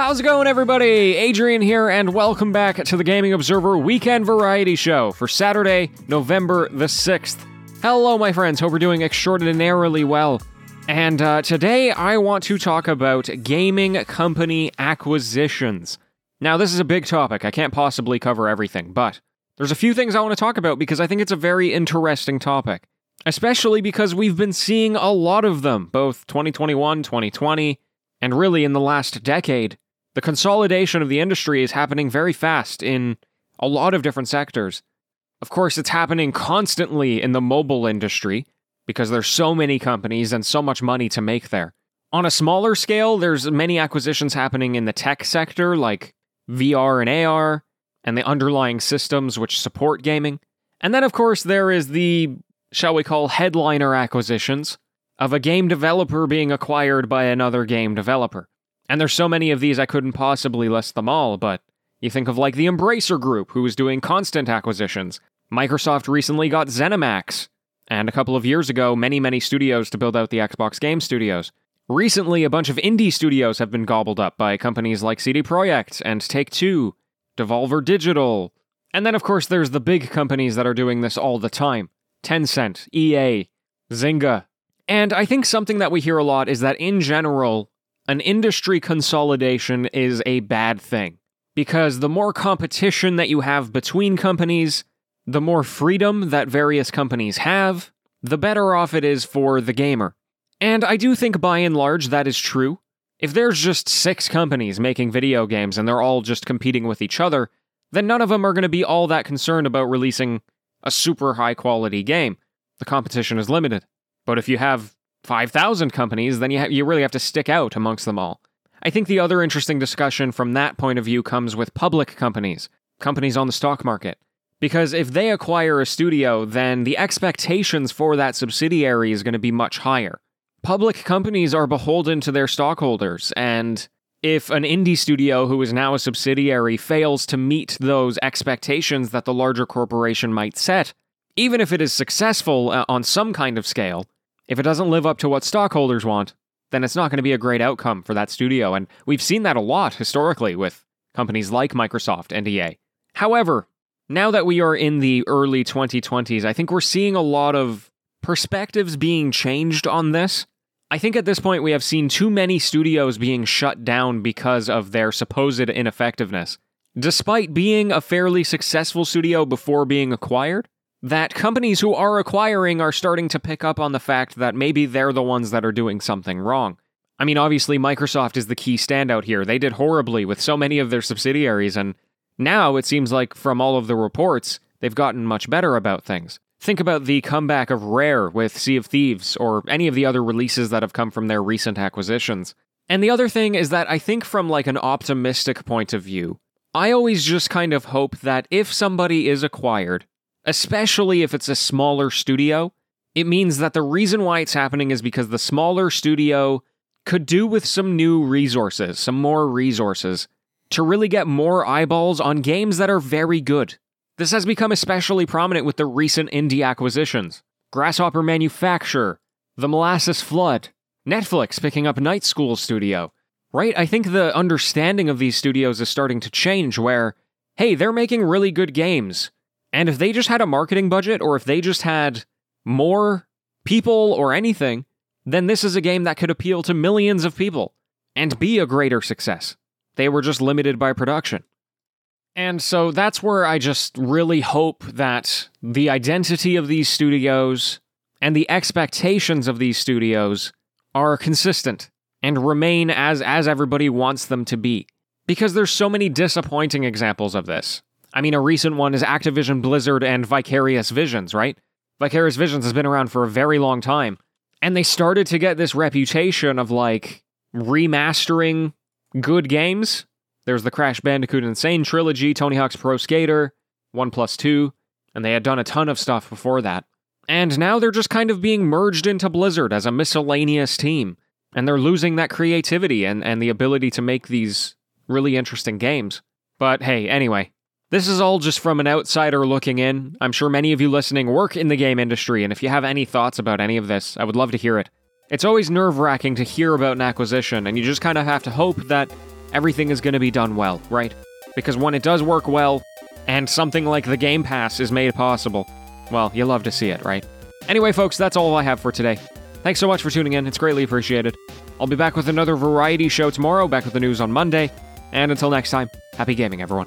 How's it going, everybody? Adrian here, and welcome back to the Gaming Observer Weekend Variety Show for Saturday, November the 6th. Hello, my friends. Hope we're doing extraordinarily well. And uh, today I want to talk about gaming company acquisitions. Now, this is a big topic. I can't possibly cover everything, but there's a few things I want to talk about because I think it's a very interesting topic. Especially because we've been seeing a lot of them, both 2021, 2020, and really in the last decade. The consolidation of the industry is happening very fast in a lot of different sectors. Of course, it's happening constantly in the mobile industry because there's so many companies and so much money to make there. On a smaller scale, there's many acquisitions happening in the tech sector like VR and AR and the underlying systems which support gaming. And then of course there is the shall we call headliner acquisitions of a game developer being acquired by another game developer. And there's so many of these I couldn't possibly list them all, but you think of like the Embracer Group, who is doing constant acquisitions. Microsoft recently got ZeniMax, and a couple of years ago, many, many studios to build out the Xbox Game Studios. Recently, a bunch of indie studios have been gobbled up by companies like CD Projekt and Take Two, Devolver Digital. And then, of course, there's the big companies that are doing this all the time Tencent, EA, Zynga. And I think something that we hear a lot is that in general, an industry consolidation is a bad thing. Because the more competition that you have between companies, the more freedom that various companies have, the better off it is for the gamer. And I do think by and large that is true. If there's just six companies making video games and they're all just competing with each other, then none of them are going to be all that concerned about releasing a super high quality game. The competition is limited. But if you have 5,000 companies, then you, ha- you really have to stick out amongst them all. I think the other interesting discussion from that point of view comes with public companies, companies on the stock market. Because if they acquire a studio, then the expectations for that subsidiary is going to be much higher. Public companies are beholden to their stockholders, and if an indie studio who is now a subsidiary fails to meet those expectations that the larger corporation might set, even if it is successful uh, on some kind of scale, if it doesn't live up to what stockholders want, then it's not going to be a great outcome for that studio. And we've seen that a lot historically with companies like Microsoft and EA. However, now that we are in the early 2020s, I think we're seeing a lot of perspectives being changed on this. I think at this point we have seen too many studios being shut down because of their supposed ineffectiveness. Despite being a fairly successful studio before being acquired, that companies who are acquiring are starting to pick up on the fact that maybe they're the ones that are doing something wrong. I mean, obviously, Microsoft is the key standout here. They did horribly with so many of their subsidiaries, and now it seems like from all of the reports, they've gotten much better about things. Think about the comeback of Rare with Sea of Thieves, or any of the other releases that have come from their recent acquisitions. And the other thing is that I think from like an optimistic point of view, I always just kind of hope that if somebody is acquired, especially if it's a smaller studio, it means that the reason why it's happening is because the smaller studio could do with some new resources, some more resources, to really get more eyeballs on games that are very good. This has become especially prominent with the recent indie acquisitions Grasshopper Manufacture, The Molasses Flood, Netflix picking up Night School Studio. Right? I think the understanding of these studios is starting to change where, hey, they're making really good games and if they just had a marketing budget or if they just had more people or anything, then this is a game that could appeal to millions of people and be a greater success. They were just limited by production. And so that's where I just really hope that the identity of these studios and the expectations of these studios are consistent and remain as as everybody wants them to be. Because there's so many disappointing examples of this. I mean, a recent one is Activision Blizzard and Vicarious Visions, right? Vicarious Visions has been around for a very long time. And they started to get this reputation of like remastering good games. There's the Crash Bandicoot N. Sane trilogy, Tony Hawk's Pro Skater, 1 plus 2, and they had done a ton of stuff before that. And now they're just kind of being merged into Blizzard as a miscellaneous team. And they're losing that creativity and, and the ability to make these really interesting games. But hey, anyway, this is all just from an outsider looking in. I'm sure many of you listening work in the game industry, and if you have any thoughts about any of this, I would love to hear it. It's always nerve wracking to hear about an acquisition, and you just kind of have to hope that everything is going to be done well, right? Because when it does work well, and something like the Game Pass is made possible, well, you love to see it, right? Anyway, folks, that's all I have for today. Thanks so much for tuning in, it's greatly appreciated. I'll be back with another variety show tomorrow, back with the news on Monday, and until next time, happy gaming, everyone.